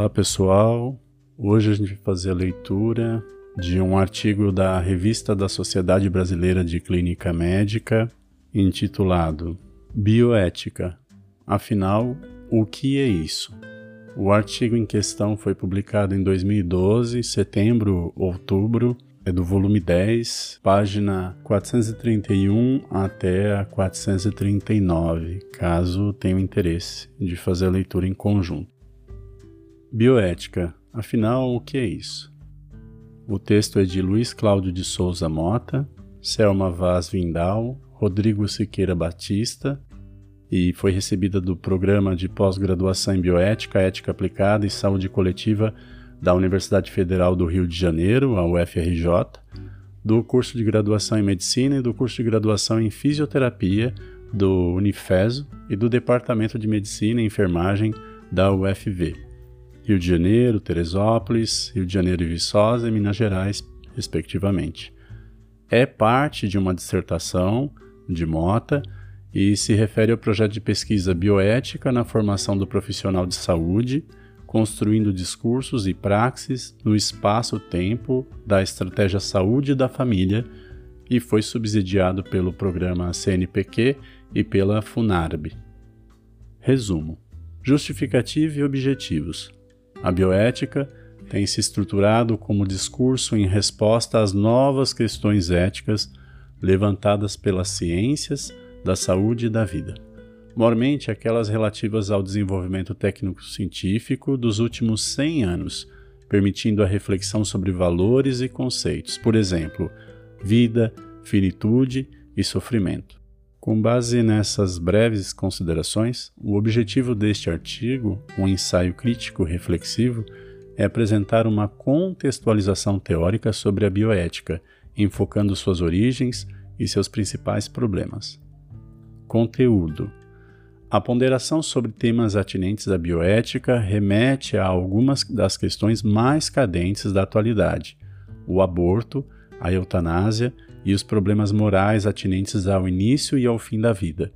Olá pessoal, hoje a gente vai fazer a leitura de um artigo da Revista da Sociedade Brasileira de Clínica Médica intitulado Bioética. Afinal, o que é isso? O artigo em questão foi publicado em 2012, setembro, outubro, é do volume 10, página 431 até a 439, caso tenham interesse de fazer a leitura em conjunto. Bioética, afinal, o que é isso? O texto é de Luiz Cláudio de Souza Mota, Selma Vaz Vindal, Rodrigo Siqueira Batista e foi recebida do Programa de Pós-Graduação em Bioética, Ética Aplicada e Saúde Coletiva da Universidade Federal do Rio de Janeiro, a UFRJ, do curso de graduação em Medicina e do curso de graduação em Fisioterapia do Unifeso e do Departamento de Medicina e Enfermagem da UFV. Rio de Janeiro, Teresópolis, Rio de Janeiro e Viçosa e Minas Gerais, respectivamente. É parte de uma dissertação de Mota e se refere ao projeto de pesquisa bioética na formação do profissional de saúde, construindo discursos e praxis no espaço-tempo da estratégia saúde da família e foi subsidiado pelo programa CNPq e pela FUNARB. Resumo: justificativa e objetivos. A bioética tem se estruturado como discurso em resposta às novas questões éticas levantadas pelas ciências da saúde e da vida, mormente aquelas relativas ao desenvolvimento técnico-científico dos últimos 100 anos, permitindo a reflexão sobre valores e conceitos, por exemplo, vida, finitude e sofrimento. Com base nessas breves considerações, o objetivo deste artigo, um ensaio crítico reflexivo, é apresentar uma contextualização teórica sobre a bioética, enfocando suas origens e seus principais problemas. Conteúdo: A ponderação sobre temas atinentes à bioética remete a algumas das questões mais cadentes da atualidade: o aborto, a eutanásia e os problemas morais atinentes ao início e ao fim da vida.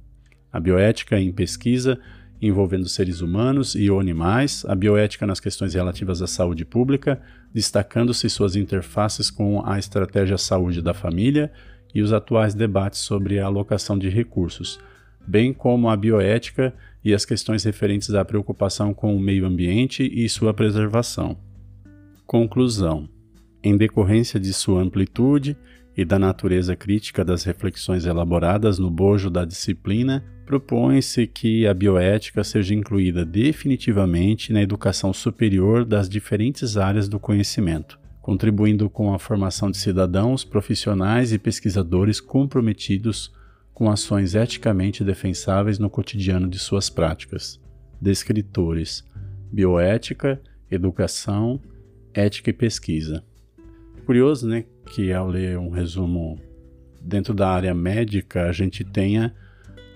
A bioética em pesquisa envolvendo seres humanos e ou animais, a bioética nas questões relativas à saúde pública, destacando-se suas interfaces com a estratégia saúde da família e os atuais debates sobre a alocação de recursos, bem como a bioética e as questões referentes à preocupação com o meio ambiente e sua preservação. Conclusão: em decorrência de sua amplitude e da natureza crítica das reflexões elaboradas no bojo da disciplina, propõe-se que a bioética seja incluída definitivamente na educação superior das diferentes áreas do conhecimento, contribuindo com a formação de cidadãos, profissionais e pesquisadores comprometidos com ações eticamente defensáveis no cotidiano de suas práticas. Descritores: bioética, educação, ética e pesquisa. Curioso, né, que ao ler um resumo dentro da área médica, a gente tenha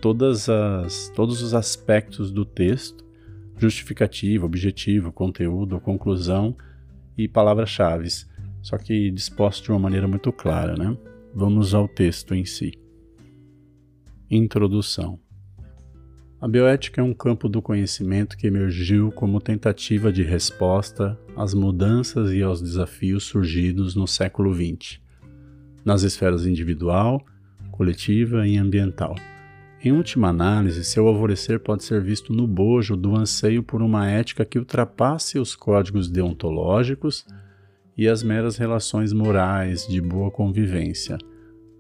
todas as, todos os aspectos do texto, justificativo, objetivo, conteúdo, conclusão e palavras-chave, só que disposto de uma maneira muito clara, né? Vamos ao texto em si. Introdução. A bioética é um campo do conhecimento que emergiu como tentativa de resposta às mudanças e aos desafios surgidos no século XX, nas esferas individual, coletiva e ambiental. Em última análise, seu alvorecer pode ser visto no bojo do anseio por uma ética que ultrapasse os códigos deontológicos e as meras relações morais de boa convivência,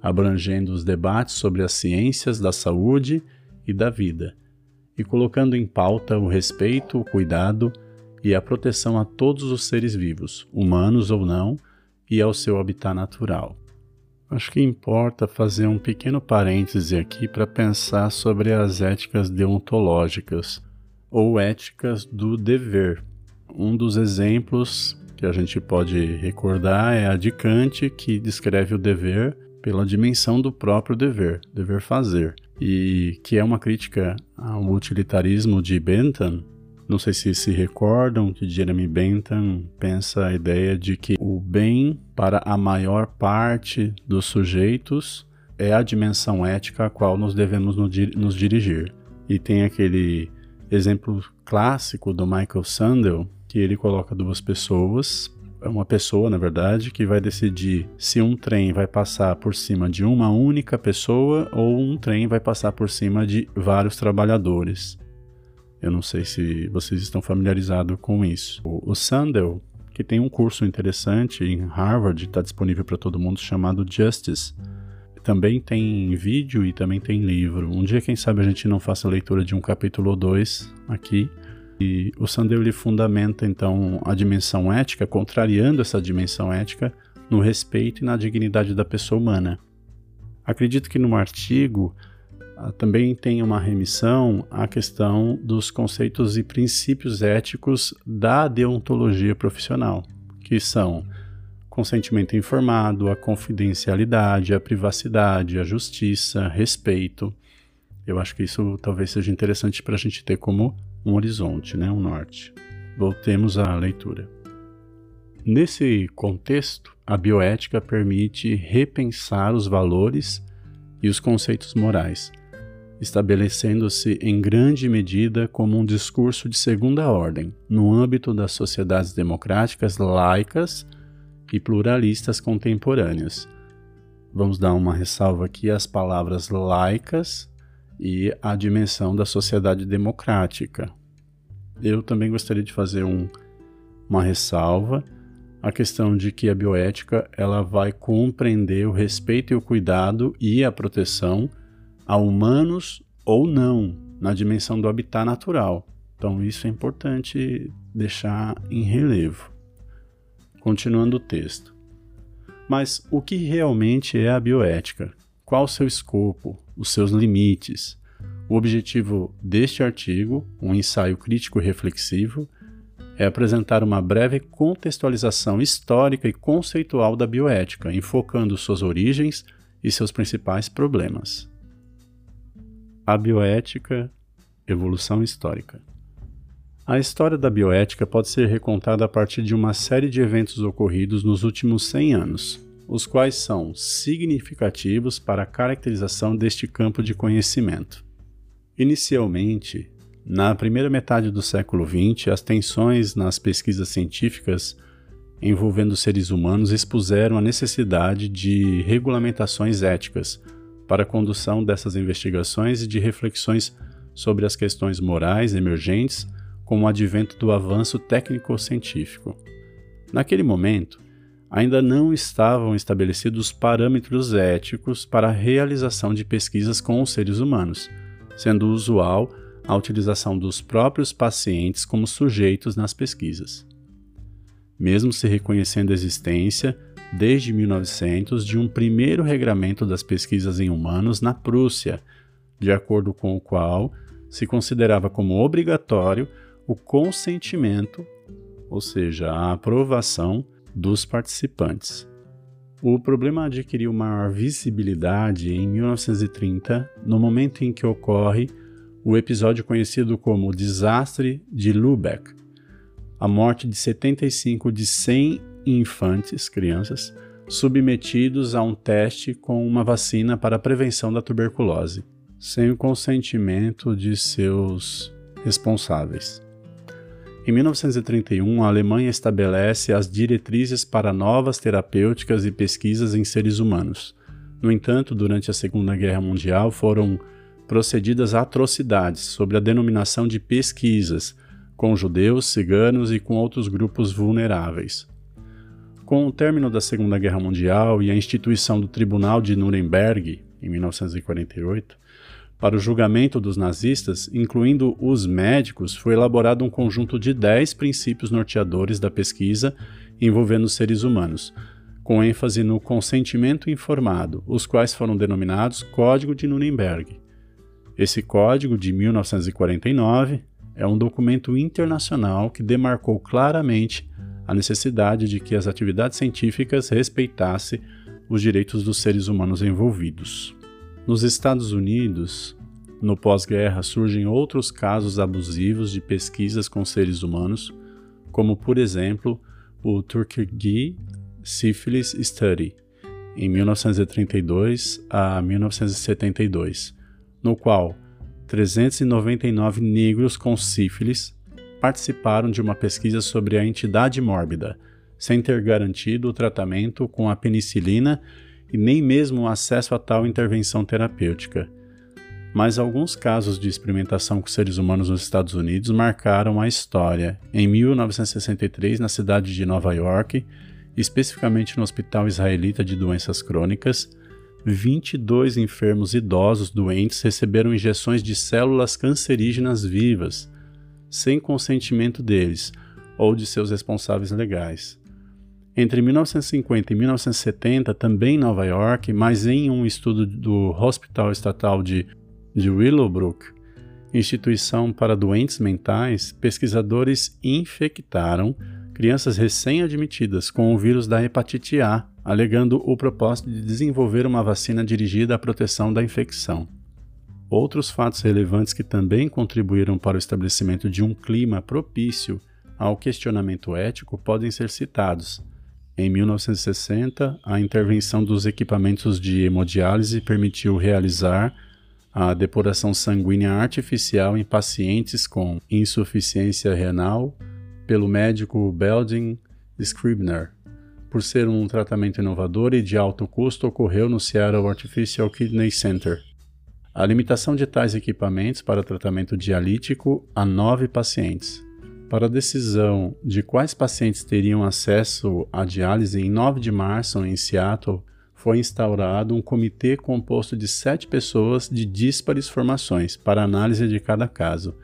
abrangendo os debates sobre as ciências da saúde e da vida e colocando em pauta o respeito, o cuidado e a proteção a todos os seres vivos, humanos ou não, e ao seu habitat natural. Acho que importa fazer um pequeno parêntese aqui para pensar sobre as éticas deontológicas ou éticas do dever. Um dos exemplos que a gente pode recordar é a de Kant, que descreve o dever pela dimensão do próprio dever, dever fazer e que é uma crítica ao utilitarismo de Bentham. Não sei se se recordam que Jeremy Bentham pensa a ideia de que o bem para a maior parte dos sujeitos é a dimensão ética a qual nós devemos nos dirigir. E tem aquele exemplo clássico do Michael Sandel, que ele coloca duas pessoas, uma pessoa, na verdade, que vai decidir se um trem vai passar por cima de uma única pessoa ou um trem vai passar por cima de vários trabalhadores. Eu não sei se vocês estão familiarizados com isso. O, o Sandel, que tem um curso interessante em Harvard, está disponível para todo mundo, chamado Justice. Também tem vídeo e também tem livro. Um dia, quem sabe, a gente não faça a leitura de um capítulo ou dois aqui. E o Sandel ele fundamenta então a dimensão ética, contrariando essa dimensão ética no respeito e na dignidade da pessoa humana. Acredito que no artigo ah, também tem uma remissão à questão dos conceitos e princípios éticos da deontologia profissional, que são consentimento informado, a confidencialidade, a privacidade, a justiça, respeito. Eu acho que isso talvez seja interessante para a gente ter como um horizonte, né, um norte. Voltemos à leitura. Nesse contexto, a bioética permite repensar os valores e os conceitos morais, estabelecendo-se em grande medida como um discurso de segunda ordem no âmbito das sociedades democráticas laicas e pluralistas contemporâneas. Vamos dar uma ressalva aqui às palavras laicas e à dimensão da sociedade democrática. Eu também gostaria de fazer um, uma ressalva a questão de que a bioética ela vai compreender o respeito e o cuidado e a proteção a humanos ou não, na dimensão do habitat natural. Então, isso é importante deixar em relevo. Continuando o texto. Mas o que realmente é a bioética? Qual o seu escopo, os seus limites? O objetivo deste artigo, um ensaio crítico reflexivo, é apresentar uma breve contextualização histórica e conceitual da bioética, enfocando suas origens e seus principais problemas. A bioética, evolução histórica. A história da bioética pode ser recontada a partir de uma série de eventos ocorridos nos últimos 100 anos, os quais são significativos para a caracterização deste campo de conhecimento. Inicialmente, na primeira metade do século XX, as tensões nas pesquisas científicas envolvendo seres humanos expuseram a necessidade de regulamentações éticas para a condução dessas investigações e de reflexões sobre as questões morais emergentes com o advento do avanço técnico-científico. Naquele momento, ainda não estavam estabelecidos parâmetros éticos para a realização de pesquisas com os seres humanos, sendo usual a utilização dos próprios pacientes como sujeitos nas pesquisas. Mesmo se reconhecendo a existência desde 1900 de um primeiro regramento das pesquisas em humanos na Prússia, de acordo com o qual se considerava como obrigatório o consentimento, ou seja, a aprovação dos participantes. O problema adquiriu maior visibilidade em 1930, no momento em que ocorre o episódio conhecido como o Desastre de Lübeck, a morte de 75 de 100 infantes, crianças, submetidos a um teste com uma vacina para a prevenção da tuberculose, sem o consentimento de seus responsáveis. Em 1931, a Alemanha estabelece as diretrizes para novas terapêuticas e pesquisas em seres humanos. No entanto, durante a Segunda Guerra Mundial foram procedidas atrocidades sobre a denominação de pesquisas com judeus, ciganos e com outros grupos vulneráveis. Com o término da Segunda Guerra Mundial e a instituição do Tribunal de Nuremberg, em 1948, para o julgamento dos nazistas, incluindo os médicos, foi elaborado um conjunto de 10 princípios norteadores da pesquisa envolvendo seres humanos, com ênfase no consentimento informado, os quais foram denominados Código de Nuremberg. Esse código, de 1949, é um documento internacional que demarcou claramente a necessidade de que as atividades científicas respeitassem os direitos dos seres humanos envolvidos. Nos Estados Unidos, no pós-guerra, surgem outros casos abusivos de pesquisas com seres humanos, como, por exemplo, o Tuskegee Syphilis Study, em 1932 a 1972, no qual 399 negros com sífilis participaram de uma pesquisa sobre a entidade mórbida, sem ter garantido o tratamento com a penicilina e nem mesmo o acesso a tal intervenção terapêutica. Mas alguns casos de experimentação com seres humanos nos Estados Unidos marcaram a história. Em 1963, na cidade de Nova York, especificamente no Hospital Israelita de Doenças Crônicas, 22 enfermos idosos doentes receberam injeções de células cancerígenas vivas, sem consentimento deles ou de seus responsáveis legais. Entre 1950 e 1970, também em Nova York, mas em um estudo do Hospital Estatal de, de Willowbrook, instituição para doentes mentais, pesquisadores infectaram crianças recém-admitidas com o vírus da hepatite A, alegando o propósito de desenvolver uma vacina dirigida à proteção da infecção. Outros fatos relevantes que também contribuíram para o estabelecimento de um clima propício ao questionamento ético podem ser citados. Em 1960, a intervenção dos equipamentos de hemodiálise permitiu realizar a depuração sanguínea artificial em pacientes com insuficiência renal pelo médico Belden Scribner. Por ser um tratamento inovador e de alto custo, ocorreu no Seattle Artificial Kidney Center. A limitação de tais equipamentos para tratamento dialítico a nove pacientes. Para a decisão de quais pacientes teriam acesso à diálise, em 9 de março, em Seattle, foi instaurado um comitê composto de sete pessoas de díspares formações para análise de cada caso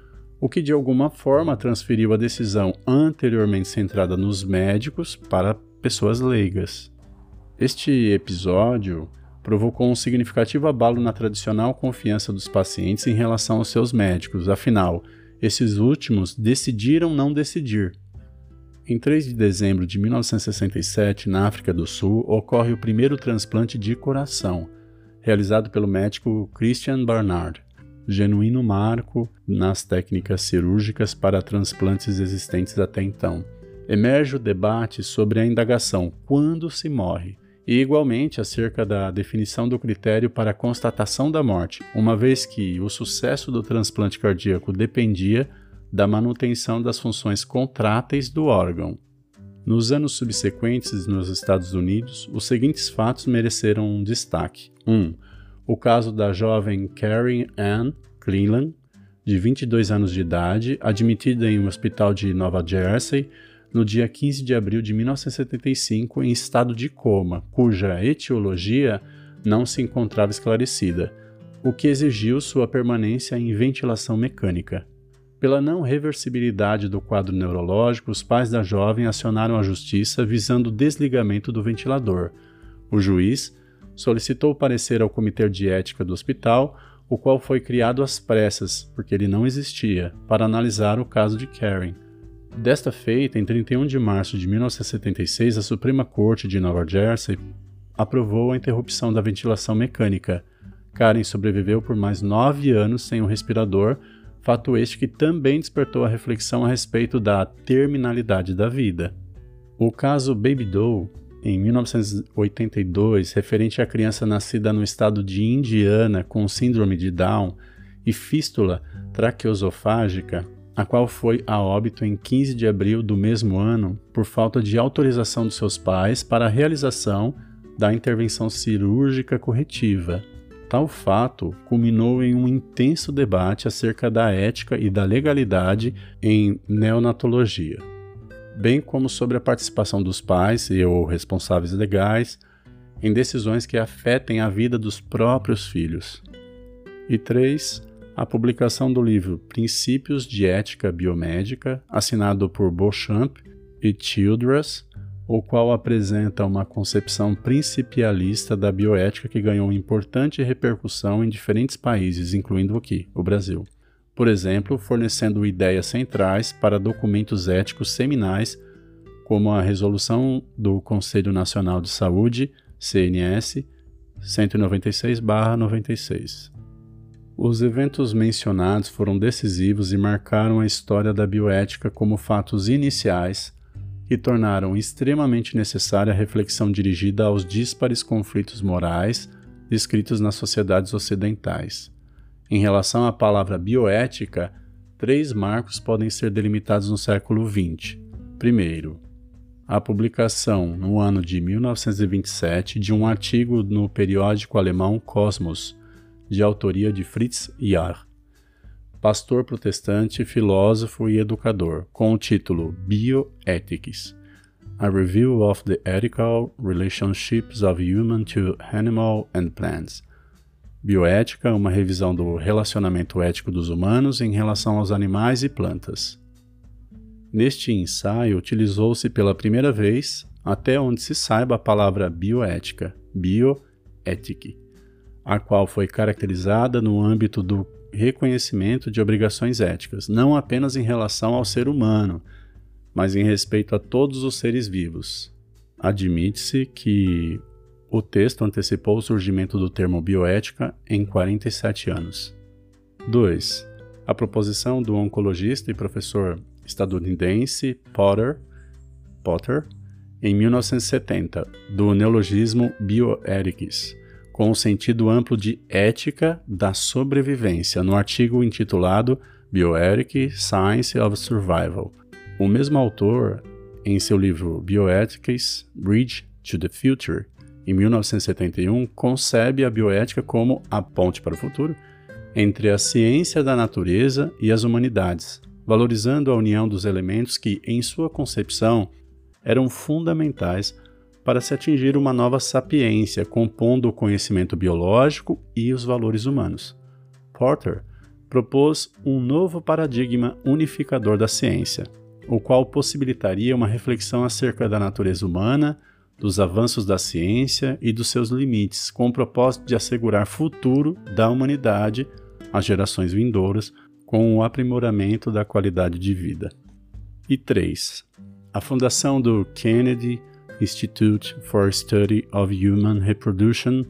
o que de alguma forma transferiu a decisão anteriormente centrada nos médicos para pessoas leigas. Este episódio provocou um significativo abalo na tradicional confiança dos pacientes em relação aos seus médicos, afinal, esses últimos decidiram não decidir. Em 3 de dezembro de 1967, na África do Sul, ocorre o primeiro transplante de coração, realizado pelo médico Christian Barnard genuíno marco nas técnicas cirúrgicas para transplantes existentes até então. Emerge o debate sobre a indagação quando se morre, e igualmente acerca da definição do critério para a constatação da morte, uma vez que o sucesso do transplante cardíaco dependia da manutenção das funções contráteis do órgão. Nos anos subsequentes, nos Estados Unidos, os seguintes fatos mereceram um destaque: 1. Um, o caso da jovem Karen Ann Cleland, de 22 anos de idade, admitida em um hospital de Nova Jersey no dia 15 de abril de 1975 em estado de coma, cuja etiologia não se encontrava esclarecida, o que exigiu sua permanência em ventilação mecânica. Pela não reversibilidade do quadro neurológico, os pais da jovem acionaram a justiça visando o desligamento do ventilador. O juiz solicitou parecer ao Comitê de Ética do hospital, o qual foi criado às pressas, porque ele não existia, para analisar o caso de Karen. Desta feita, em 31 de março de 1976, a Suprema Corte de Nova Jersey aprovou a interrupção da ventilação mecânica. Karen sobreviveu por mais nove anos sem o um respirador, fato este que também despertou a reflexão a respeito da terminalidade da vida. O caso Baby Doe em 1982, referente à criança nascida no estado de Indiana com síndrome de Down e fístula traqueosofágica, a qual foi a óbito em 15 de abril do mesmo ano por falta de autorização dos seus pais para a realização da intervenção cirúrgica corretiva. Tal fato culminou em um intenso debate acerca da ética e da legalidade em neonatologia bem como sobre a participação dos pais e ou responsáveis legais em decisões que afetem a vida dos próprios filhos. E 3. A publicação do livro Princípios de Ética Biomédica, assinado por Beauchamp e Childress, o qual apresenta uma concepção principialista da bioética que ganhou importante repercussão em diferentes países, incluindo aqui, o Brasil por exemplo, fornecendo ideias centrais para documentos éticos seminais, como a Resolução do Conselho Nacional de Saúde, CNS, 196-96. Os eventos mencionados foram decisivos e marcaram a história da bioética como fatos iniciais que tornaram extremamente necessária a reflexão dirigida aos díspares conflitos morais descritos nas sociedades ocidentais. Em relação à palavra bioética, três marcos podem ser delimitados no século XX. Primeiro, a publicação, no ano de 1927, de um artigo no periódico alemão Cosmos, de autoria de Fritz Jahr, pastor protestante, filósofo e educador, com o título Bioethics A Review of the Ethical Relationships of Human to Animal and Plants. Bioética, uma revisão do relacionamento ético dos humanos em relação aos animais e plantas. Neste ensaio, utilizou-se pela primeira vez, até onde se saiba, a palavra bioética, bioethic, a qual foi caracterizada no âmbito do reconhecimento de obrigações éticas, não apenas em relação ao ser humano, mas em respeito a todos os seres vivos. Admite-se que o texto antecipou o surgimento do termo bioética em 47 anos. 2. A proposição do oncologista e professor estadunidense Potter, Potter em 1970, do neologismo bioethics, com o sentido amplo de ética da sobrevivência, no artigo intitulado Bioethics Science of Survival. O mesmo autor, em seu livro Bioethics Bridge to the Future, em 1971, concebe a bioética como a ponte para o futuro entre a ciência da natureza e as humanidades, valorizando a união dos elementos que, em sua concepção, eram fundamentais para se atingir uma nova sapiência, compondo o conhecimento biológico e os valores humanos. Porter propôs um novo paradigma unificador da ciência, o qual possibilitaria uma reflexão acerca da natureza humana, dos avanços da ciência e dos seus limites, com o propósito de assegurar futuro da humanidade às gerações vindouras com o aprimoramento da qualidade de vida. E 3. A fundação do Kennedy Institute for Study of Human Reproduction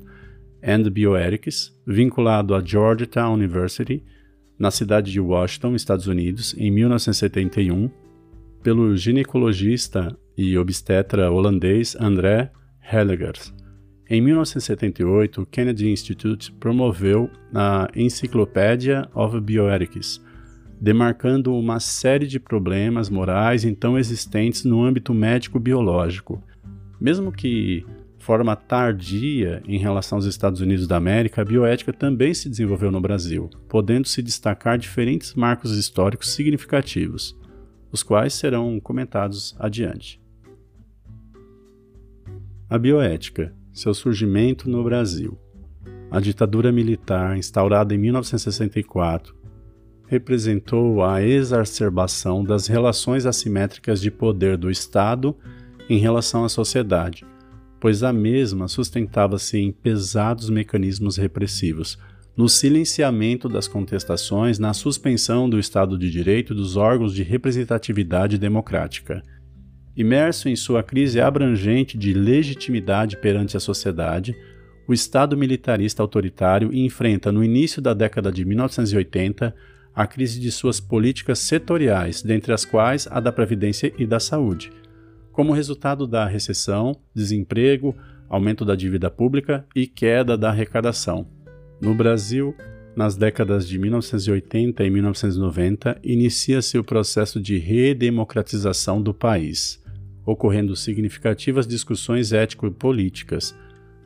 and Bioethics, vinculado à Georgetown University, na cidade de Washington, Estados Unidos, em 1971, pelo ginecologista e obstetra holandês André Hellegers. Em 1978, o Kennedy Institute promoveu a Encyclopedia of Bioethics, demarcando uma série de problemas morais então existentes no âmbito médico-biológico. Mesmo que forma tardia em relação aos Estados Unidos da América, a bioética também se desenvolveu no Brasil, podendo se destacar diferentes marcos históricos significativos, os quais serão comentados adiante. A bioética seu surgimento no Brasil. A ditadura militar, instaurada em 1964, representou a exacerbação das relações assimétricas de poder do Estado em relação à sociedade, pois a mesma sustentava-se em pesados mecanismos repressivos, no silenciamento das contestações, na suspensão do Estado de Direito dos órgãos de representatividade democrática Imerso em sua crise abrangente de legitimidade perante a sociedade, o Estado militarista autoritário enfrenta, no início da década de 1980, a crise de suas políticas setoriais, dentre as quais a da Previdência e da Saúde. Como resultado da recessão, desemprego, aumento da dívida pública e queda da arrecadação. No Brasil, nas décadas de 1980 e 1990, inicia-se o processo de redemocratização do país ocorrendo significativas discussões ético-políticas,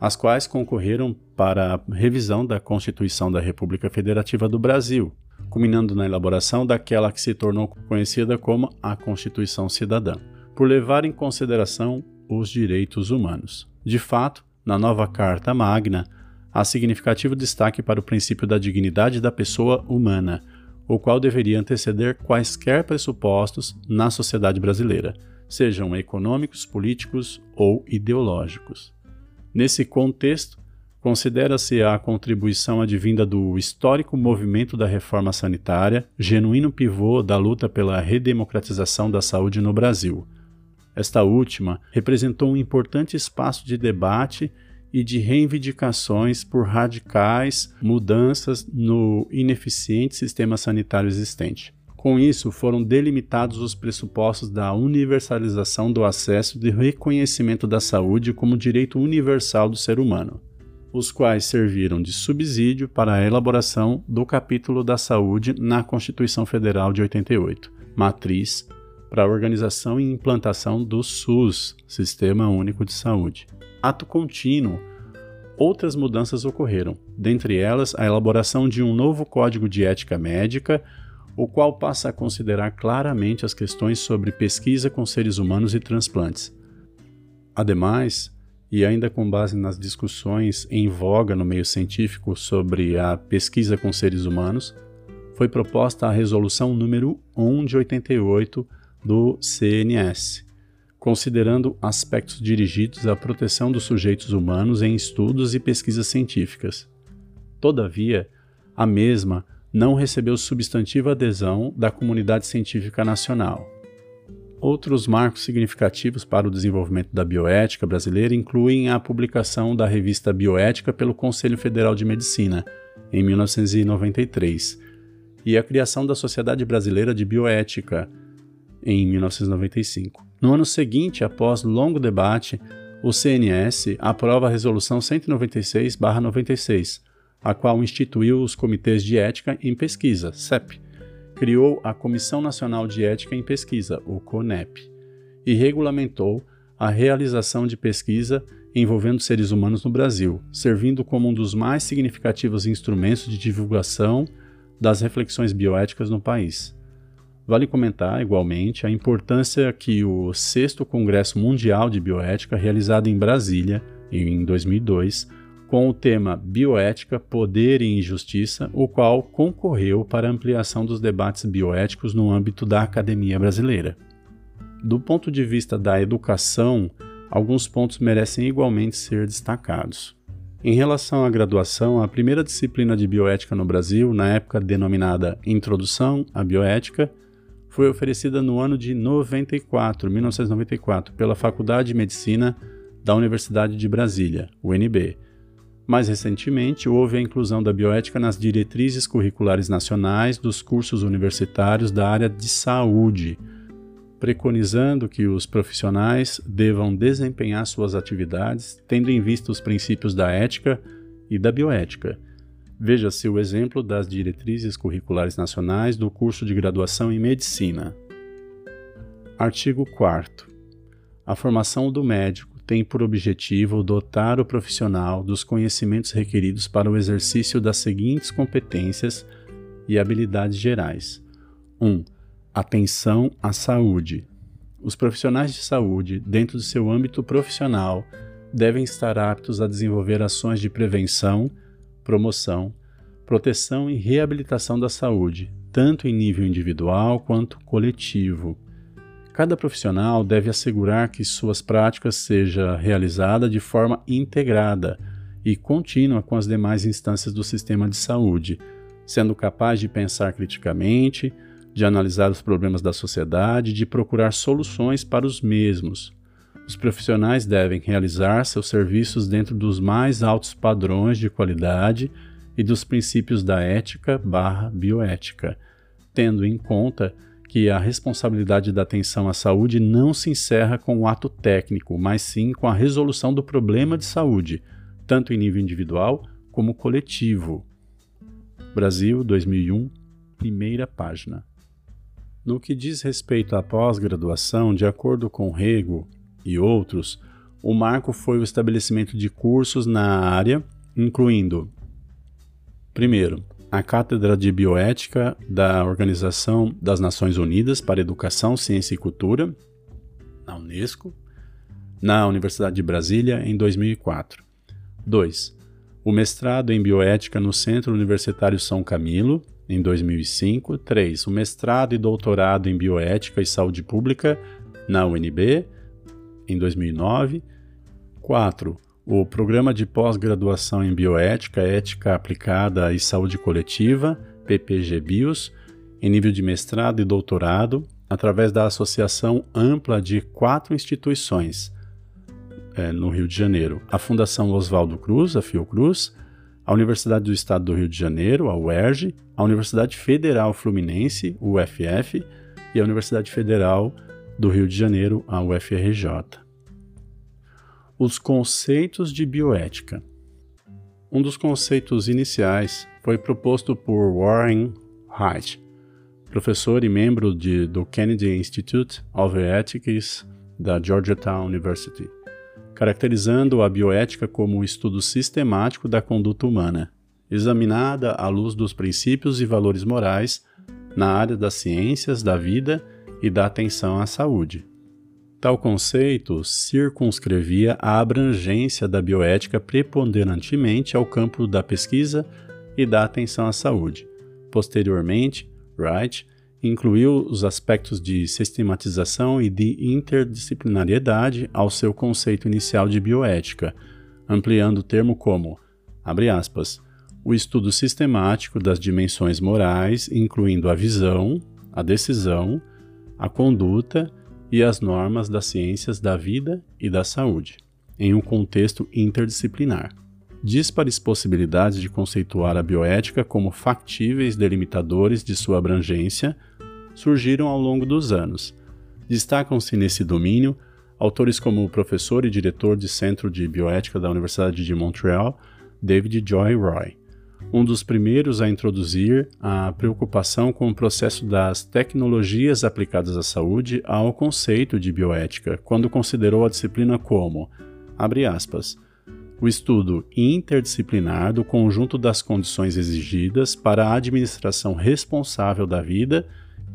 as quais concorreram para a revisão da Constituição da República Federativa do Brasil, culminando na elaboração daquela que se tornou conhecida como a Constituição Cidadã, por levar em consideração os direitos humanos. De fato, na nova Carta Magna, há significativo destaque para o princípio da dignidade da pessoa humana, o qual deveria anteceder quaisquer pressupostos na sociedade brasileira sejam econômicos, políticos ou ideológicos. Nesse contexto, considera-se a contribuição advinda do histórico movimento da reforma sanitária, genuíno pivô da luta pela redemocratização da saúde no Brasil. Esta última representou um importante espaço de debate e de reivindicações por radicais mudanças no ineficiente sistema sanitário existente. Com isso, foram delimitados os pressupostos da universalização do acesso e reconhecimento da saúde como direito universal do ser humano. os quais serviram de subsídio para a elaboração do capítulo da saúde na Constituição Federal de 88, matriz para a organização e implantação do SUS, Sistema Único de Saúde. Ato contínuo, outras mudanças ocorreram, dentre elas a elaboração de um novo Código de Ética Médica, o qual passa a considerar claramente as questões sobre pesquisa com seres humanos e transplantes. Ademais, e ainda com base nas discussões em voga no meio científico sobre a pesquisa com seres humanos, foi proposta a resolução número 1 de 88 do CNS, considerando aspectos dirigidos à proteção dos sujeitos humanos em estudos e pesquisas científicas. Todavia, a mesma não recebeu substantiva adesão da comunidade científica nacional. Outros marcos significativos para o desenvolvimento da bioética brasileira incluem a publicação da revista Bioética pelo Conselho Federal de Medicina, em 1993, e a criação da Sociedade Brasileira de Bioética, em 1995. No ano seguinte, após longo debate, o CNS aprova a Resolução 196-96, a qual instituiu os Comitês de Ética em Pesquisa, CEP, criou a Comissão Nacional de Ética em Pesquisa, o CONEP, e regulamentou a realização de pesquisa envolvendo seres humanos no Brasil, servindo como um dos mais significativos instrumentos de divulgação das reflexões bioéticas no país. Vale comentar, igualmente, a importância que o 6 Congresso Mundial de Bioética, realizado em Brasília em 2002, com o tema Bioética, Poder e Injustiça, o qual concorreu para a ampliação dos debates bioéticos no âmbito da academia brasileira. Do ponto de vista da educação, alguns pontos merecem igualmente ser destacados. Em relação à graduação, a primeira disciplina de bioética no Brasil, na época denominada Introdução à Bioética, foi oferecida no ano de 94, 1994, pela Faculdade de Medicina da Universidade de Brasília, UNB. Mais recentemente, houve a inclusão da bioética nas diretrizes curriculares nacionais dos cursos universitários da área de saúde, preconizando que os profissionais devam desempenhar suas atividades tendo em vista os princípios da ética e da bioética Veja-se o exemplo das diretrizes curriculares nacionais do curso de graduação em Medicina. Artigo 4. A formação do médico tem por objetivo dotar o profissional dos conhecimentos requeridos para o exercício das seguintes competências e habilidades gerais: 1. Atenção à saúde. Os profissionais de saúde, dentro do seu âmbito profissional, devem estar aptos a desenvolver ações de prevenção promoção, proteção e reabilitação da saúde, tanto em nível individual quanto coletivo. Cada profissional deve assegurar que suas práticas seja realizada de forma integrada e contínua com as demais instâncias do sistema de saúde, sendo capaz de pensar criticamente, de analisar os problemas da sociedade e de procurar soluções para os mesmos. Os profissionais devem realizar seus serviços dentro dos mais altos padrões de qualidade e dos princípios da ética barra bioética, tendo em conta que a responsabilidade da atenção à saúde não se encerra com o ato técnico, mas sim com a resolução do problema de saúde, tanto em nível individual como coletivo. Brasil, 2001, primeira página. No que diz respeito à pós-graduação, de acordo com Rego, e outros, o marco foi o estabelecimento de cursos na área, incluindo, primeiro, a Cátedra de Bioética da Organização das Nações Unidas para Educação, Ciência e Cultura, na Unesco, na Universidade de Brasília, em 2004. 2. O mestrado em Bioética no Centro Universitário São Camilo, em 2005. 3. O mestrado e doutorado em Bioética e Saúde Pública na UNB, em 2009. 4. O Programa de Pós-Graduação em Bioética, Ética Aplicada e Saúde Coletiva, PPG Bios, em nível de mestrado e doutorado, através da associação ampla de quatro instituições é, no Rio de Janeiro: a Fundação Oswaldo Cruz, a Fiocruz, a Universidade do Estado do Rio de Janeiro, a UERJ, a Universidade Federal Fluminense, UFF, e a Universidade Federal do Rio de Janeiro, a UFRJ. Os conceitos de bioética. Um dos conceitos iniciais foi proposto por Warren Haidt, professor e membro de, do Kennedy Institute of Ethics da Georgetown University, caracterizando a bioética como o estudo sistemático da conduta humana, examinada à luz dos princípios e valores morais na área das ciências da vida e da atenção à saúde. Tal conceito circunscrevia a abrangência da bioética preponderantemente ao campo da pesquisa e da atenção à saúde. Posteriormente, Wright incluiu os aspectos de sistematização e de interdisciplinariedade ao seu conceito inicial de bioética, ampliando o termo como, abre aspas, o estudo sistemático das dimensões morais, incluindo a visão, a decisão, a conduta e as normas das ciências da vida e da saúde, em um contexto interdisciplinar. Díspares possibilidades de conceituar a bioética como factíveis delimitadores de sua abrangência surgiram ao longo dos anos. Destacam-se nesse domínio autores como o professor e diretor de Centro de Bioética da Universidade de Montreal, David Joy Roy, um dos primeiros a introduzir a preocupação com o processo das tecnologias aplicadas à saúde ao conceito de bioética, quando considerou a disciplina como, abre aspas, o estudo interdisciplinar do conjunto das condições exigidas para a administração responsável da vida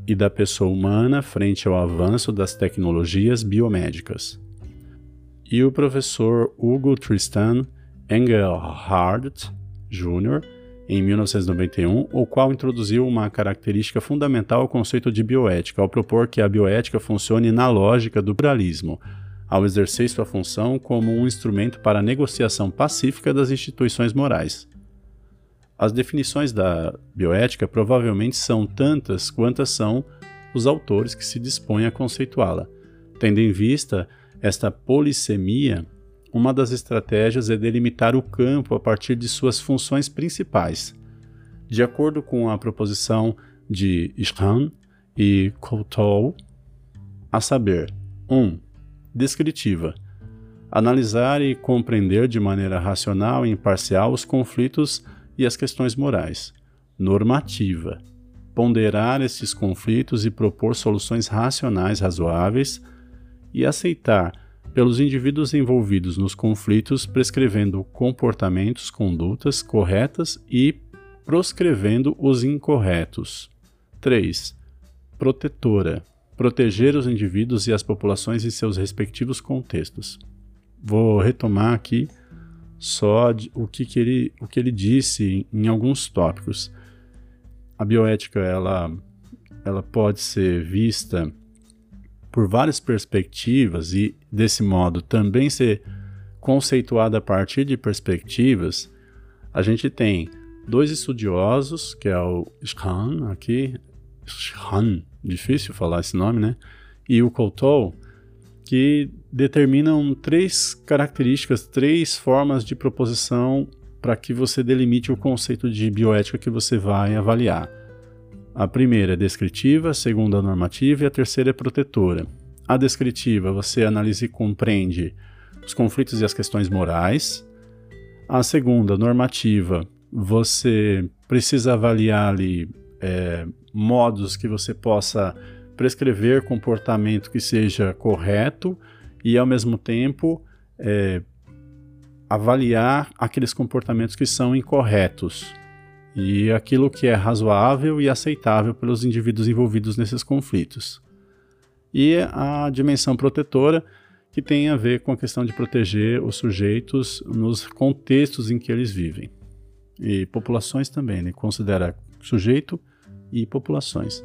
e da pessoa humana frente ao avanço das tecnologias biomédicas. E o professor Hugo Tristan Engelhardt Jr., em 1991, o qual introduziu uma característica fundamental ao conceito de bioética, ao propor que a bioética funcione na lógica do pluralismo, ao exercer sua função como um instrumento para a negociação pacífica das instituições morais. As definições da bioética provavelmente são tantas quantas são os autores que se dispõem a conceituá-la, tendo em vista esta polissemia uma das estratégias é delimitar o campo a partir de suas funções principais. De acordo com a proposição de Schramm e Couteau, a saber, 1. Um, descritiva. Analisar e compreender de maneira racional e imparcial os conflitos e as questões morais. Normativa. Ponderar esses conflitos e propor soluções racionais razoáveis e aceitar pelos indivíduos envolvidos nos conflitos, prescrevendo comportamentos, condutas corretas e proscrevendo os incorretos. 3. Protetora. Proteger os indivíduos e as populações em seus respectivos contextos. Vou retomar aqui só o que, que, ele, o que ele disse em, alguns tópicos. A bioética ela, ela pode ser vista por várias perspectivas e, desse modo, também ser conceituada a partir de perspectivas, a gente tem dois estudiosos, que é o Schran aqui, Schran, difícil falar esse nome, né? E o Coutou, que determinam três características, três formas de proposição para que você delimite o conceito de bioética que você vai avaliar. A primeira é descritiva, a segunda é normativa e a terceira é protetora. A descritiva você analisa e compreende os conflitos e as questões morais. A segunda, normativa, você precisa avaliar ali é, modos que você possa prescrever comportamento que seja correto e, ao mesmo tempo, é, avaliar aqueles comportamentos que são incorretos e aquilo que é razoável e aceitável pelos indivíduos envolvidos nesses conflitos. E a dimensão protetora, que tem a ver com a questão de proteger os sujeitos nos contextos em que eles vivem. E populações também, né? considera sujeito e populações.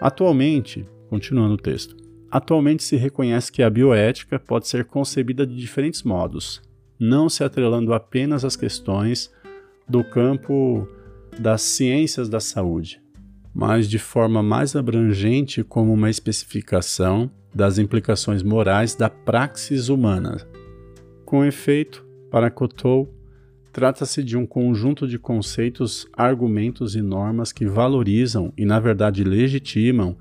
Atualmente, continuando o texto, atualmente se reconhece que a bioética pode ser concebida de diferentes modos, não se atrelando apenas às questões do campo das ciências da saúde, mas de forma mais abrangente como uma especificação das implicações morais da praxis humana. Com efeito, para Cotou, trata-se de um conjunto de conceitos, argumentos e normas que valorizam e, na verdade, legitimam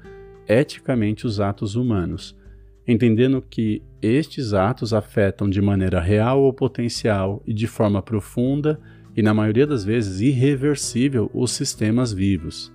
eticamente os atos humanos, entendendo que estes atos afetam de maneira real ou potencial e de forma profunda e, na maioria das vezes, irreversível os sistemas vivos.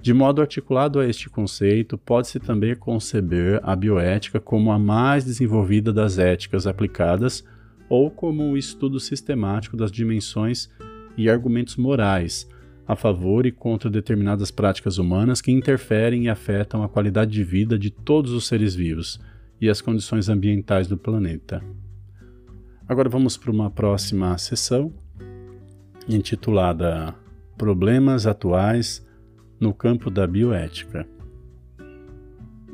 De modo articulado a este conceito, pode-se também conceber a bioética como a mais desenvolvida das éticas aplicadas ou como o estudo sistemático das dimensões e argumentos morais a favor e contra determinadas práticas humanas que interferem e afetam a qualidade de vida de todos os seres vivos e as condições ambientais do planeta. Agora vamos para uma próxima sessão intitulada Problemas Atuais no campo da bioética.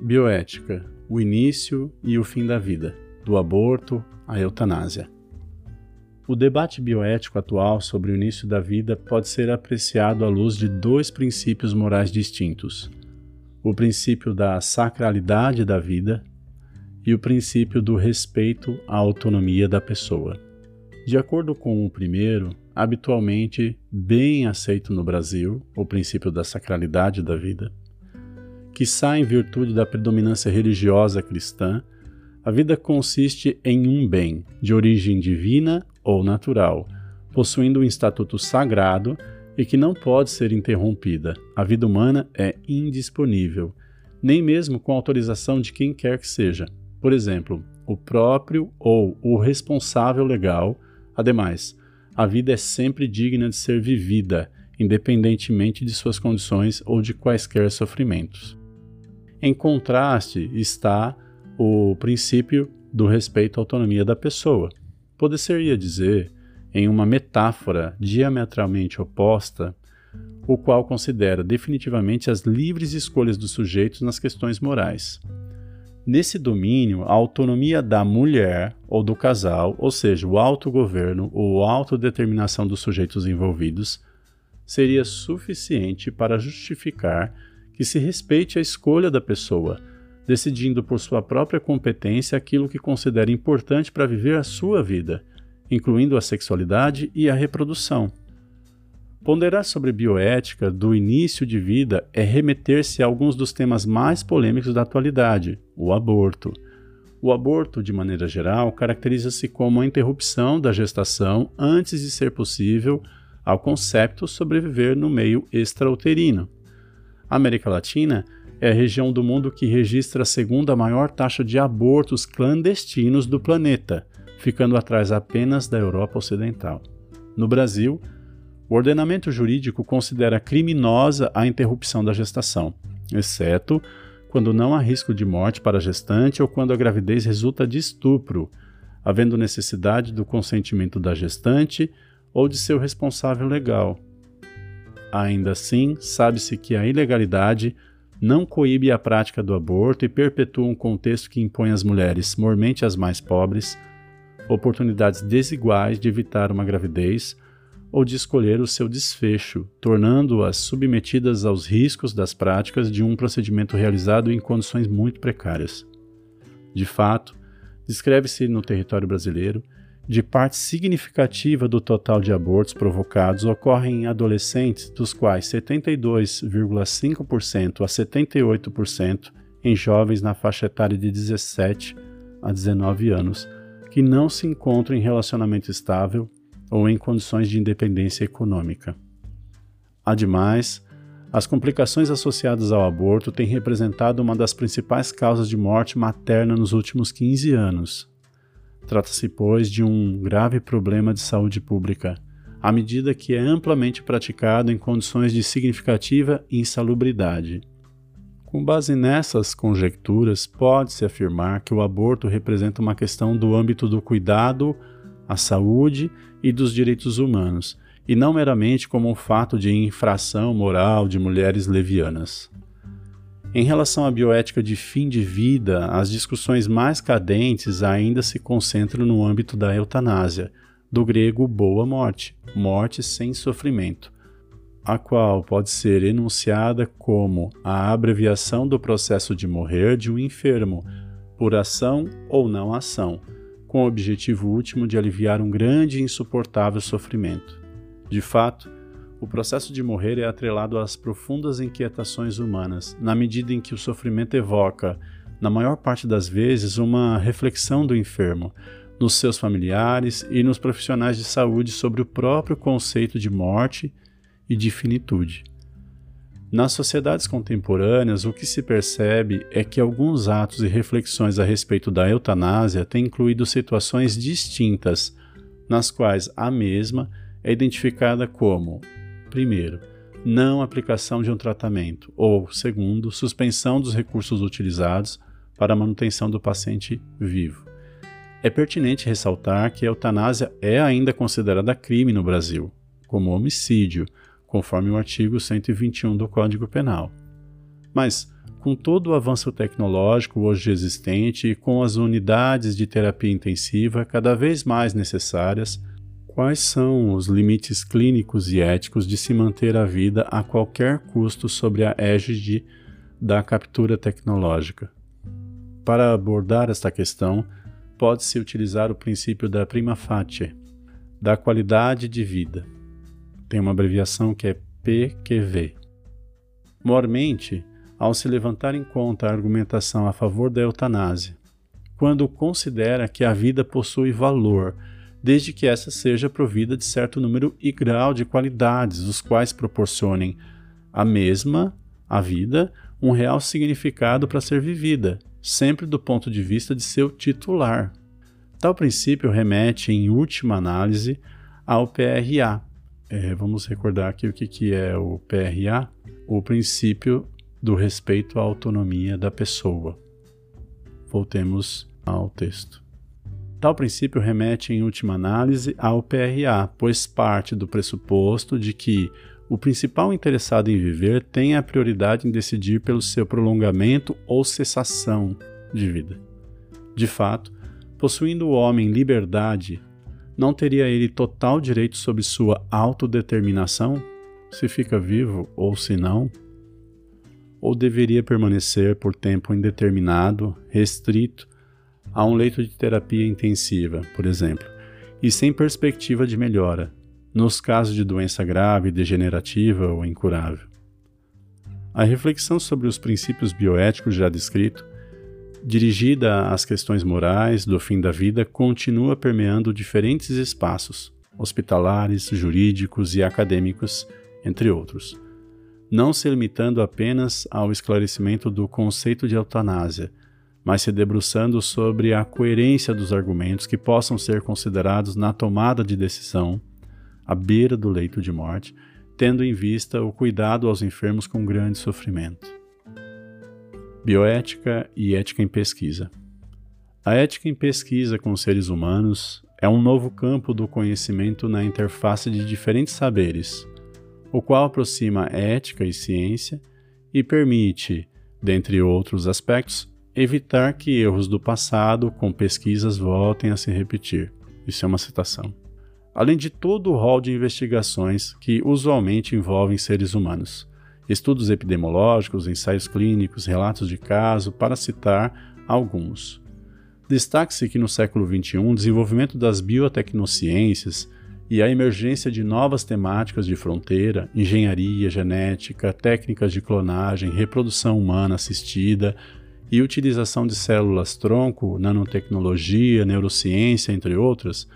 Bioética: o início e o fim da vida, do aborto à eutanásia. O debate bioético atual sobre o início da vida pode ser apreciado à luz de dois princípios morais distintos: o princípio da sacralidade da vida e o princípio do respeito à autonomia da pessoa. De acordo com o primeiro, habitualmente bem aceito no Brasil, o princípio da sacralidade da vida, que sai em virtude da predominância religiosa cristã, a vida consiste em um bem de origem divina ou natural, possuindo um estatuto sagrado e que não pode ser interrompida. A vida humana é indisponível, nem mesmo com autorização de quem quer que seja. Por exemplo, o próprio ou o responsável legal. Ademais, a vida é sempre digna de ser vivida, independentemente de suas condições ou de quaisquer sofrimentos. Em contraste está o princípio do respeito à autonomia da pessoa. Poder-se-ia dizer, em uma metáfora diametralmente oposta, o qual considera definitivamente as livres escolhas dos sujeitos nas questões morais. Nesse domínio, a autonomia da mulher ou do casal, ou seja, o autogoverno ou autodeterminação dos sujeitos envolvidos, seria suficiente para justificar que se respeite a escolha da pessoa, decidindo por sua própria competência aquilo que considera importante para viver a sua vida, incluindo a sexualidade e a reprodução. Ponderar sobre bioética do início de vida é remeter-se a alguns dos temas mais polêmicos da atualidade, o aborto. O aborto, de maneira geral, caracteriza-se como a interrupção da gestação antes de ser possível ao concepto sobreviver no meio extrauterino. A América Latina é a região do mundo que registra a segunda maior taxa de abortos clandestinos do planeta, ficando atrás apenas da Europa Ocidental. No Brasil, o ordenamento jurídico considera criminosa a interrupção da gestação, exceto quando não há risco de morte para a gestante ou quando a gravidez resulta de estupro, havendo necessidade do consentimento da gestante ou de seu responsável legal. Ainda assim, sabe-se que a ilegalidade não coíbe a prática do aborto e perpetua um contexto que impõe às mulheres, mormente as mais pobres, oportunidades desiguais de evitar uma gravidez ou de escolher o seu desfecho, tornando-as submetidas aos riscos das práticas de um procedimento realizado em condições muito precárias. De fato, descreve-se no território brasileiro de parte significativa do total de abortos provocados ocorrem em adolescentes, dos quais 72,5% a 78% em jovens na faixa etária de 17 a 19 anos, que não se encontram em relacionamento estável ou em condições de independência econômica. Ademais, as complicações associadas ao aborto têm representado uma das principais causas de morte materna nos últimos 15 anos. Trata-se, pois, de um grave problema de saúde pública, à medida que é amplamente praticado em condições de significativa insalubridade. Com base nessas conjecturas, pode-se afirmar que o aborto representa uma questão do âmbito do cuidado à saúde e dos direitos humanos, e não meramente como um fato de infração moral de mulheres levianas. Em relação à bioética de fim de vida, as discussões mais cadentes ainda se concentram no âmbito da eutanásia, do grego boa morte, morte sem sofrimento, a qual pode ser enunciada como a abreviação do processo de morrer de um enfermo, por ação ou não ação, com o objetivo último de aliviar um grande e insuportável sofrimento. De fato, o processo de morrer é atrelado às profundas inquietações humanas, na medida em que o sofrimento evoca, na maior parte das vezes, uma reflexão do enfermo, nos seus familiares e nos profissionais de saúde sobre o próprio conceito de morte e de finitude. Nas sociedades contemporâneas, o que se percebe é que alguns atos e reflexões a respeito da eutanásia têm incluído situações distintas, nas quais a mesma é identificada como: primeiro, não aplicação de um tratamento, ou segundo, suspensão dos recursos utilizados para a manutenção do paciente vivo. É pertinente ressaltar que a eutanásia é ainda considerada crime no Brasil, como homicídio, conforme o artigo 121 do Código Penal. Mas, com todo o avanço tecnológico hoje existente e com as unidades de terapia intensiva cada vez mais necessárias, quais são os limites clínicos e éticos de se manter a vida a qualquer custo sobre a égide da captura tecnológica? Para abordar esta questão, pode-se utilizar o princípio da prima facie, da qualidade de vida tem uma abreviação que é PQV. Mormente, ao se levantar em conta a argumentação a favor da eutanásia, quando considera que a vida possui valor, desde que essa seja provida de certo número e grau de qualidades, os quais proporcionem a mesma, a vida, um real significado para ser vivida, sempre do ponto de vista de seu titular. Tal princípio remete, em última análise, ao PRA, é, vamos recordar aqui o que, que é o PRA, o princípio do respeito à autonomia da pessoa. Voltemos ao texto. Tal princípio remete, em última análise, ao PRA, pois parte do pressuposto de que o principal interessado em viver tem a prioridade em decidir pelo seu prolongamento ou cessação de vida. De fato, possuindo o homem liberdade não teria ele total direito sobre sua autodeterminação, se fica vivo ou se não? Ou deveria permanecer por tempo indeterminado, restrito, a um leito de terapia intensiva, por exemplo, e sem perspectiva de melhora, nos casos de doença grave, degenerativa ou incurável? A reflexão sobre os princípios bioéticos já descrito dirigida às questões morais do fim da vida, continua permeando diferentes espaços, hospitalares, jurídicos e acadêmicos, entre outros, não se limitando apenas ao esclarecimento do conceito de eutanásia, mas se debruçando sobre a coerência dos argumentos que possam ser considerados na tomada de decisão, à beira do leito de morte, tendo em vista o cuidado aos enfermos com grande sofrimento. Bioética e ética em pesquisa. A ética em pesquisa com seres humanos é um novo campo do conhecimento na interface de diferentes saberes, o qual aproxima ética e ciência e permite, dentre outros aspectos, evitar que erros do passado com pesquisas voltem a se repetir. Isso é uma citação. Além de todo o rol de investigações que usualmente envolvem seres humanos estudos epidemiológicos, ensaios clínicos, relatos de caso, para citar alguns. Destaque-se que no século XXI, o desenvolvimento das biotecnociências e a emergência de novas temáticas de fronteira, engenharia genética, técnicas de clonagem, reprodução humana assistida e utilização de células-tronco, nanotecnologia, neurociência, entre outras,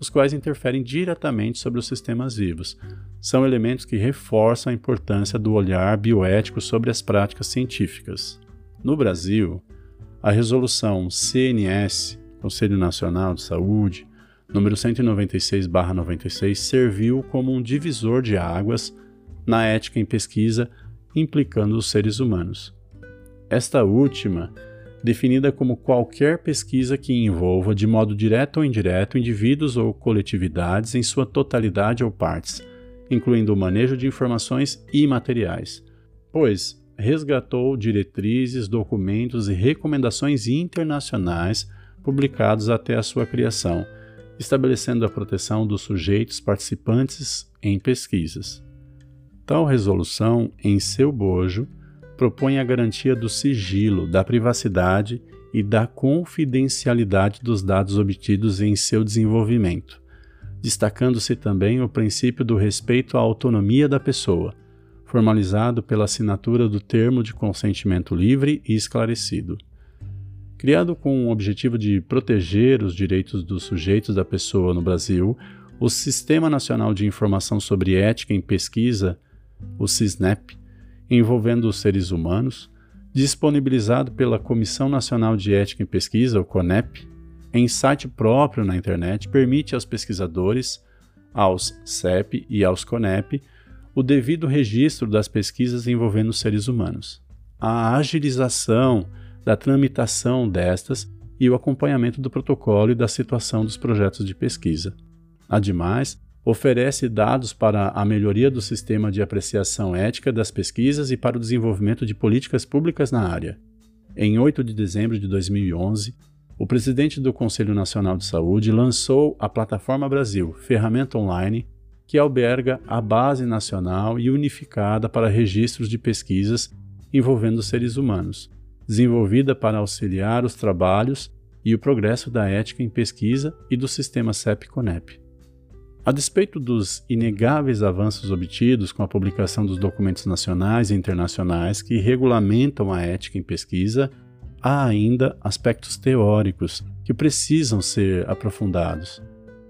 os quais interferem diretamente sobre os sistemas vivos. São elementos que reforçam a importância do olhar bioético sobre as práticas científicas. No Brasil, a resolução CNS, Conselho Nacional de Saúde, número 196/96, serviu como um divisor de águas na ética em pesquisa implicando os seres humanos. Esta última definida como qualquer pesquisa que envolva, de modo direto ou indireto, indivíduos ou coletividades em sua totalidade ou partes, incluindo o manejo de informações e materiais, pois resgatou diretrizes, documentos e recomendações internacionais publicados até a sua criação, estabelecendo a proteção dos sujeitos participantes em pesquisas. Tal resolução, em seu bojo, propõe a garantia do sigilo, da privacidade e da confidencialidade dos dados obtidos em seu desenvolvimento, destacando-se também o princípio do respeito à autonomia da pessoa, formalizado pela assinatura do termo de consentimento livre e esclarecido. Criado com o objetivo de proteger os direitos dos sujeitos da pessoa no Brasil, o Sistema Nacional de Informação sobre Ética em Pesquisa, o SISNEP, envolvendo os seres humanos, disponibilizado pela Comissão Nacional de Ética em Pesquisa, o CONEP, em site próprio na internet, permite aos pesquisadores, aos CEP e aos CONEP, o devido registro das pesquisas envolvendo seres humanos, a agilização da tramitação destas e o acompanhamento do protocolo e da situação dos projetos de pesquisa. Ademais, oferece dados para a melhoria do sistema de apreciação ética das pesquisas e para o desenvolvimento de políticas públicas na área. Em 8 de dezembro de 2011, o presidente do Conselho Nacional de Saúde lançou a Plataforma Brasil, ferramenta online que alberga a base nacional e unificada para registros de pesquisas envolvendo seres humanos, desenvolvida para auxiliar os trabalhos e o progresso da ética em pesquisa e do sistema CEP-CONEP. A despeito dos inegáveis avanços obtidos com a publicação dos documentos nacionais e internacionais que regulamentam a ética em pesquisa, há ainda aspectos teóricos que precisam ser aprofundados.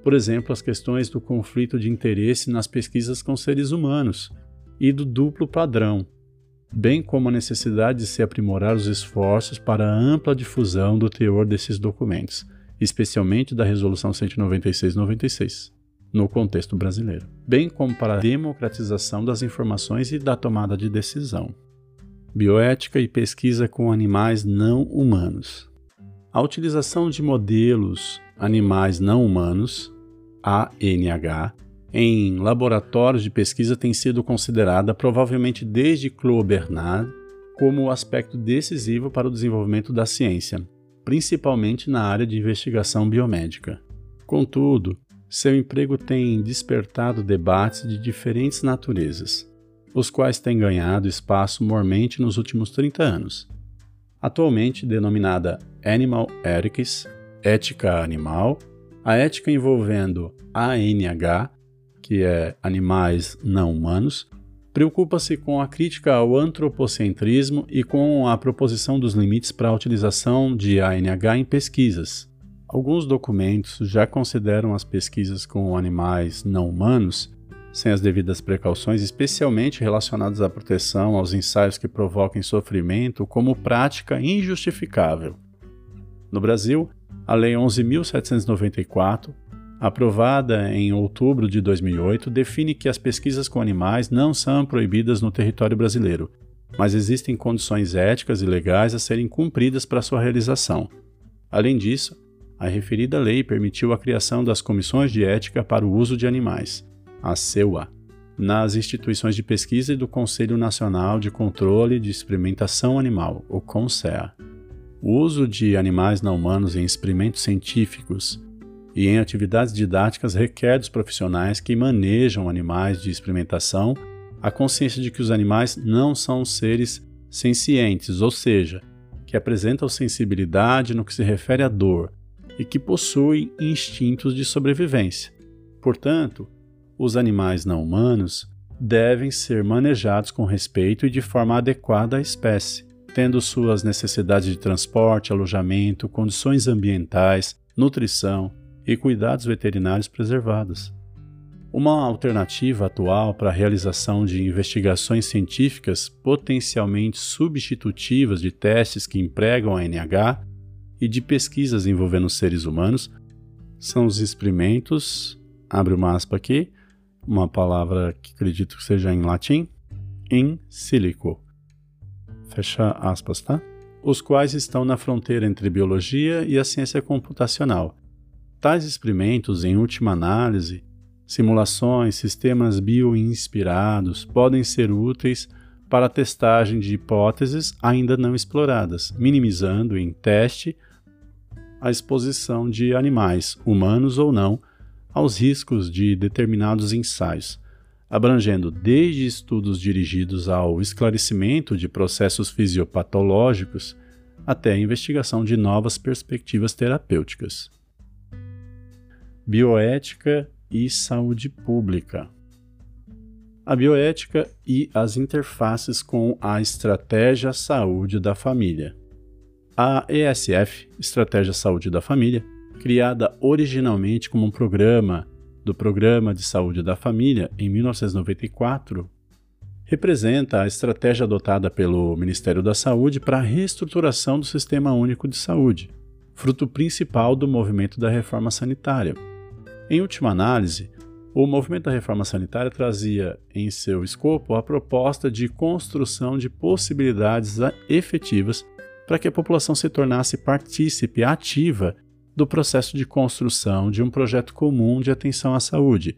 Por exemplo, as questões do conflito de interesse nas pesquisas com seres humanos e do duplo padrão, bem como a necessidade de se aprimorar os esforços para a ampla difusão do teor desses documentos, especialmente da Resolução 196-96, no contexto brasileiro, bem como para a democratização das informações e da tomada de decisão. Bioética e pesquisa com animais não humanos. A utilização de modelos animais não humanos, ANH, em laboratórios de pesquisa tem sido considerada, provavelmente desde Claude Bernard, como o aspecto decisivo para o desenvolvimento da ciência, principalmente na área de investigação biomédica. Contudo, seu emprego tem despertado debates de diferentes naturezas, os quais têm ganhado espaço mormente nos últimos 30 anos. Atualmente denominada Animal Ethics, ética animal, a ética envolvendo ANH que é Animais Não Humanos, preocupa-se com a crítica ao antropocentrismo e com a proposição dos limites para a utilização de ANH em pesquisas. Alguns documentos já consideram as pesquisas com animais não humanos, sem as devidas precauções, especialmente relacionadas à proteção aos ensaios que provoquem sofrimento, como prática injustificável. No Brasil, a Lei 11.794 aprovada em outubro de 2008, define que as pesquisas com animais não são proibidas no território brasileiro, mas existem condições éticas e legais a serem cumpridas para sua realização. Além disso, a referida lei permitiu a criação das comissões de ética para o uso de animais, a CEUA, nas instituições de pesquisa e do Conselho Nacional de Controle de Experimentação Animal, o CONSEA. O uso de animais não humanos em experimentos científicos e em atividades didáticas requer dos profissionais que manejam animais de experimentação a consciência de que os animais não são seres sencientes, ou seja, que apresentam sensibilidade no que se refere à dor e que possuem instintos de sobrevivência. Portanto, os animais não humanos devem ser manejados com respeito e de forma adequada à espécie, tendo suas necessidades de transporte, alojamento, condições ambientais, nutrição, e cuidados veterinários preservados. Uma alternativa atual para a realização de investigações científicas potencialmente substitutivas de testes que empregam a NH e de pesquisas envolvendo seres humanos são os experimentos, abre uma aspa aqui, uma palavra que acredito que seja em latim, in silico. Fecha aspas, tá? Os quais estão na fronteira entre biologia e a ciência computacional Tais experimentos, em última análise, simulações, sistemas bioinspirados, podem ser úteis para a testagem de hipóteses ainda não exploradas, minimizando em teste a exposição de animais, humanos ou não, aos riscos de determinados ensaios, abrangendo desde estudos dirigidos ao esclarecimento de processos fisiopatológicos até a investigação de novas perspectivas terapêuticas bioética e saúde pública. A bioética e as interfaces com a estratégia saúde da família. A ESF, Estratégia Saúde da Família, criada originalmente como um programa do Programa de Saúde da Família em 1994, representa a estratégia adotada pelo Ministério da Saúde para a reestruturação do Sistema Único de Saúde, fruto principal do movimento da reforma sanitária. Em última análise, o movimento da reforma sanitária trazia em seu escopo a proposta de construção de possibilidades efetivas para que a população se tornasse partícipe ativa do processo de construção de um projeto comum de atenção à saúde,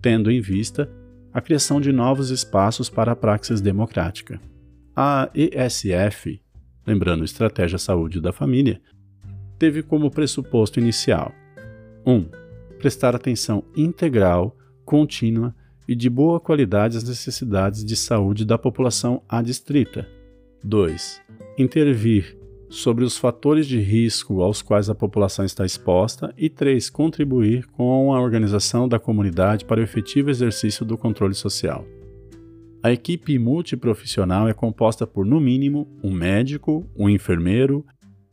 tendo em vista a criação de novos espaços para a praxis democrática. A ESF, lembrando Estratégia Saúde da Família, teve como pressuposto inicial 1. Um, prestar atenção integral, contínua e de boa qualidade às necessidades de saúde da população adstrita. 2 intervir sobre os fatores de risco aos quais a população está exposta e 3. contribuir com a organização da comunidade para o efetivo exercício do controle social. A equipe multiprofissional é composta por, no mínimo, um médico, um enfermeiro,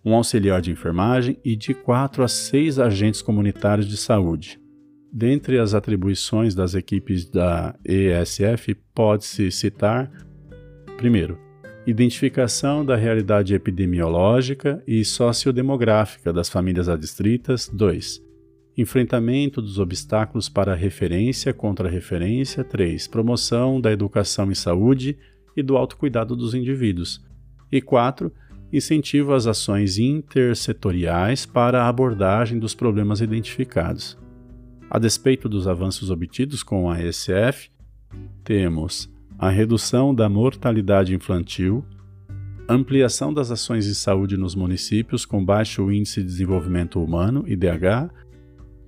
um auxiliar de enfermagem e de 4 a 6 agentes comunitários de saúde. Dentre as atribuições das equipes da ESF, pode-se citar: primeiro, identificação da realidade epidemiológica e sociodemográfica das famílias adstritas. 2. Enfrentamento dos obstáculos para referência contra referência. 3. Promoção da educação em saúde e do autocuidado dos indivíduos. E 4. Incentivo às ações intersetoriais para a abordagem dos problemas identificados. A despeito dos avanços obtidos com a ESF, temos a redução da mortalidade infantil, ampliação das ações de saúde nos municípios com baixo índice de desenvolvimento humano, IDH,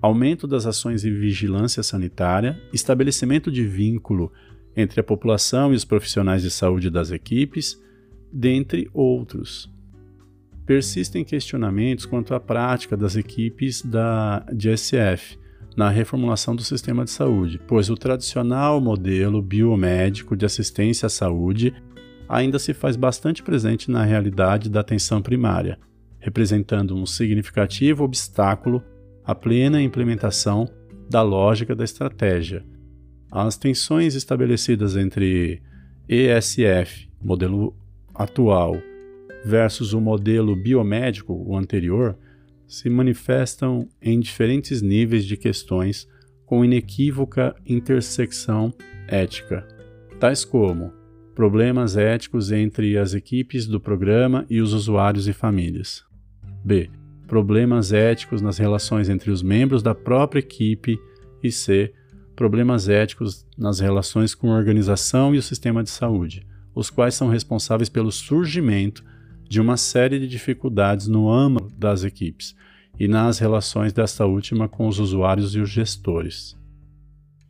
aumento das ações de vigilância sanitária, estabelecimento de vínculo entre a população e os profissionais de saúde das equipes, dentre outros. Persistem questionamentos quanto à prática das equipes da DSF, na reformulação do sistema de saúde, pois o tradicional modelo biomédico de assistência à saúde ainda se faz bastante presente na realidade da atenção primária, representando um significativo obstáculo à plena implementação da lógica da estratégia. As tensões estabelecidas entre ESF, modelo atual, versus o modelo biomédico, o anterior, se manifestam em diferentes níveis de questões com inequívoca intersecção ética, tais como problemas éticos entre as equipes do programa e os usuários e famílias. B. Problemas éticos nas relações entre os membros da própria equipe e C. Problemas éticos nas relações com a organização e o sistema de saúde, os quais são responsáveis pelo surgimento de uma série de dificuldades no âmbito das equipes e nas relações desta última com os usuários e os gestores.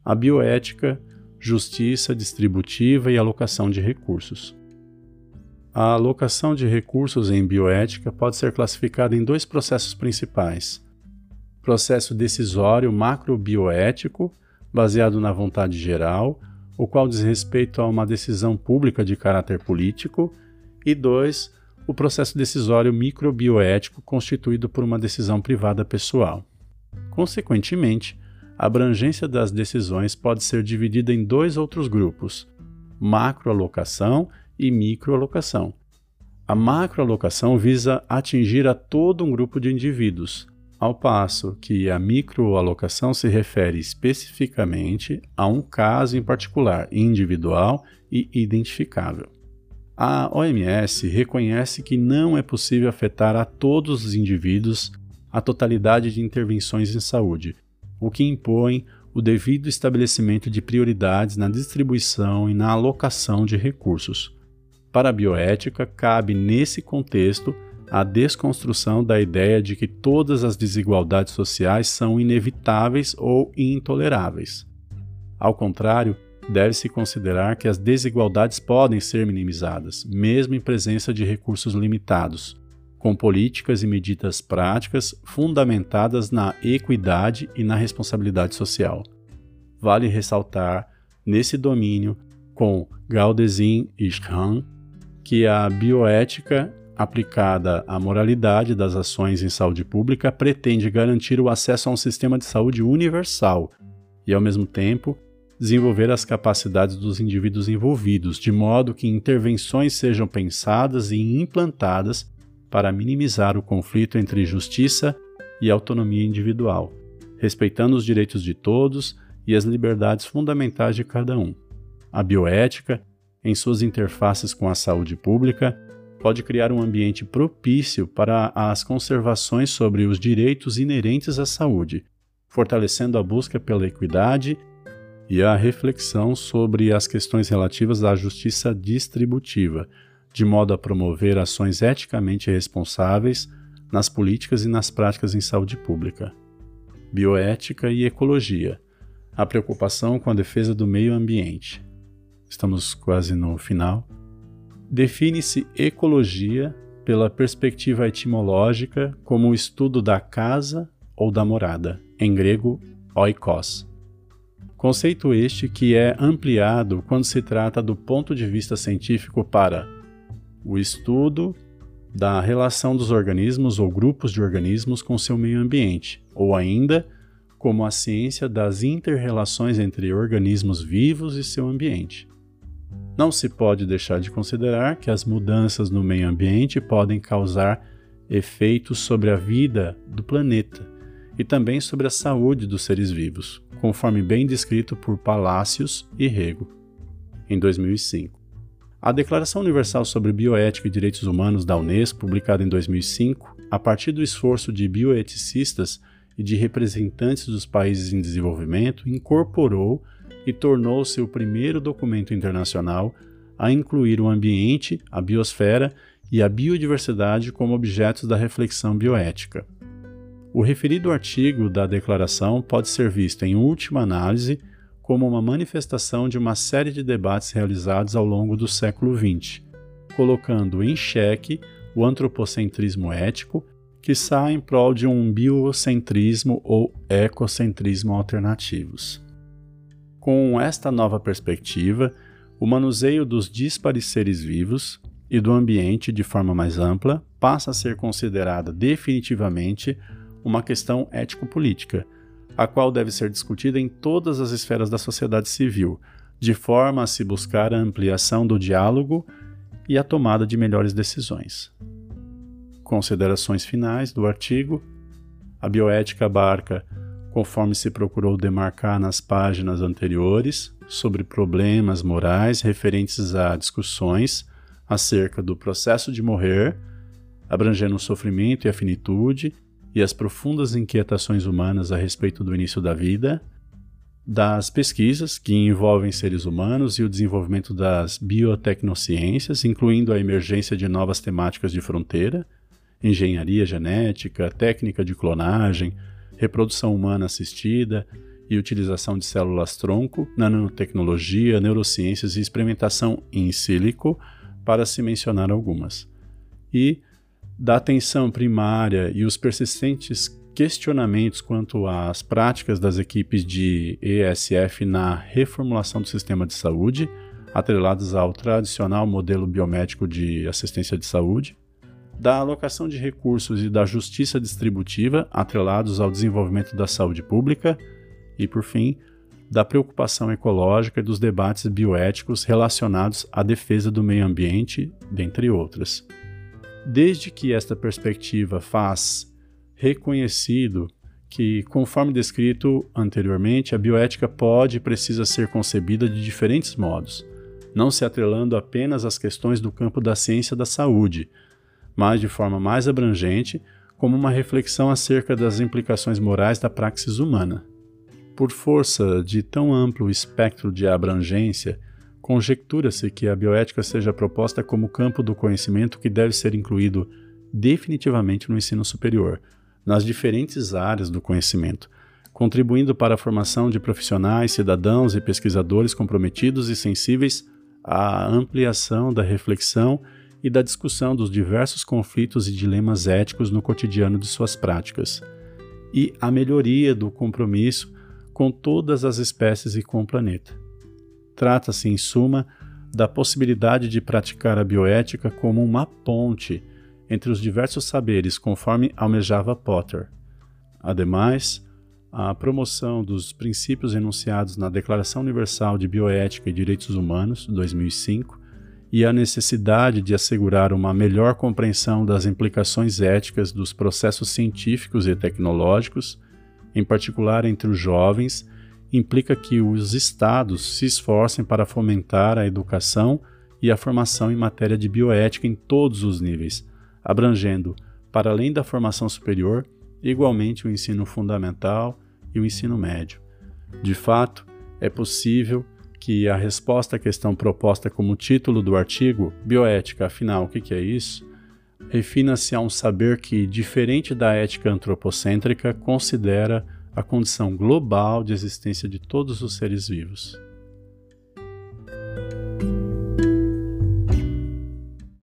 A bioética, justiça distributiva e alocação de recursos. A alocação de recursos em bioética pode ser classificada em dois processos principais: processo decisório macrobioético, baseado na vontade geral, o qual diz respeito a uma decisão pública de caráter político, e dois, o processo decisório microbioético constituído por uma decisão privada pessoal. Consequentemente, a abrangência das decisões pode ser dividida em dois outros grupos: macroalocação e microalocação. A macroalocação visa atingir a todo um grupo de indivíduos, ao passo que a microalocação se refere especificamente a um caso em particular, individual e identificável. A OMS reconhece que não é possível afetar a todos os indivíduos a totalidade de intervenções em saúde, o que impõe o devido estabelecimento de prioridades na distribuição e na alocação de recursos. Para a bioética, cabe nesse contexto a desconstrução da ideia de que todas as desigualdades sociais são inevitáveis ou intoleráveis. Ao contrário, deve-se considerar que as desigualdades podem ser minimizadas, mesmo em presença de recursos limitados, com políticas e medidas práticas fundamentadas na equidade e na responsabilidade social. Vale ressaltar, nesse domínio, com Gaudesin e Schramm, que a bioética aplicada à moralidade das ações em saúde pública, pretende garantir o acesso a um sistema de saúde universal e, ao mesmo tempo, desenvolver as capacidades dos indivíduos envolvidos, de modo que intervenções sejam pensadas e implantadas para minimizar o conflito entre justiça e autonomia individual, respeitando os direitos de todos e as liberdades fundamentais de cada um. A bioética, em suas interfaces com a saúde pública, pode criar um ambiente propício para as conservações sobre os direitos inerentes à saúde, fortalecendo a busca pela equidade e a reflexão sobre as questões relativas à justiça distributiva, de modo a promover ações eticamente responsáveis nas políticas e nas práticas em saúde pública. Bioética e ecologia. A preocupação com a defesa do meio ambiente. Estamos quase no final. Define-se ecologia pela perspectiva etimológica como o estudo da casa ou da morada, em grego oikos Conceito este que é ampliado quando se trata do ponto de vista científico para o estudo da relação dos organismos ou grupos de organismos com seu meio ambiente, ou ainda como a ciência das interrelações entre organismos vivos e seu ambiente. Não se pode deixar de considerar que as mudanças no meio ambiente podem causar efeitos sobre a vida do planeta e também sobre a saúde dos seres vivos, conforme bem descrito por Palácios e Rego, em 2005. A Declaração Universal sobre Bioética e Direitos Humanos da Unesco, publicada em 2005, a partir do esforço de bioeticistas e de representantes dos países em desenvolvimento, incorporou e tornou-se o primeiro documento internacional a incluir o ambiente, a biosfera e a biodiversidade como objetos da reflexão bioética. O referido artigo da declaração pode ser visto, em última análise, como uma manifestação de uma série de debates realizados ao longo do século XX, colocando em xeque o antropocentrismo ético, que sai em prol de um biocentrismo ou ecocentrismo alternativos. Com esta nova perspectiva, o manuseio dos díspares seres vivos e do ambiente de forma mais ampla passa a ser considerada definitivamente uma questão ético-política, a qual deve ser discutida em todas as esferas da sociedade civil, de forma a se buscar a ampliação do diálogo e a tomada de melhores decisões. Considerações finais do artigo. A bioética abarca, conforme se procurou demarcar nas páginas anteriores, sobre problemas morais referentes a discussões acerca do processo de morrer, abrangendo o sofrimento e a finitude, e as profundas inquietações humanas a respeito do início da vida, das pesquisas que envolvem seres humanos e o desenvolvimento das biotecnociências, incluindo a emergência de novas temáticas de fronteira, engenharia genética, técnica de clonagem, reprodução humana assistida e utilização de células-tronco, nanotecnologia, neurociências e experimentação in silico, para se mencionar algumas. E da atenção primária e os persistentes questionamentos quanto às práticas das equipes de ESF na reformulação do sistema de saúde, atrelados ao tradicional modelo biomédico de assistência de saúde, da alocação de recursos e da justiça distributiva, atrelados ao desenvolvimento da saúde pública, e, por fim, da preocupação ecológica e dos debates bioéticos relacionados à defesa do meio ambiente, dentre outras desde que esta perspectiva faz reconhecido que, conforme descrito anteriormente, a bioética pode e precisa ser concebida de diferentes modos, não se atrelando apenas às questões do campo da ciência da saúde, mas de forma mais abrangente, como uma reflexão acerca das implicações morais da praxis humana. Por força de tão amplo espectro de abrangência, Conjectura-se que a bioética seja proposta como campo do conhecimento que deve ser incluído definitivamente no ensino superior, nas diferentes áreas do conhecimento, contribuindo para a formação de profissionais, cidadãos e pesquisadores comprometidos e sensíveis à ampliação da reflexão e da discussão dos diversos conflitos e dilemas éticos no cotidiano de suas práticas, e à melhoria do compromisso com todas as espécies e com o planeta. Trata-se, em suma, da possibilidade de praticar a bioética como uma ponte entre os diversos saberes conforme almejava Potter. Ademais, a promoção dos princípios enunciados na Declaração Universal de Bioética e Direitos Humanos, 2005, e a necessidade de assegurar uma melhor compreensão das implicações éticas dos processos científicos e tecnológicos, em particular entre os jovens, implica que os Estados se esforcem para fomentar a educação e a formação em matéria de bioética em todos os níveis, abrangendo, para além da formação superior, igualmente o ensino fundamental e o ensino médio. De fato, é possível que a resposta à questão proposta como título do artigo, bioética, afinal, o que é isso? Refina-se a um saber que, diferente da ética antropocêntrica, considera a condição global de existência de todos os seres vivos.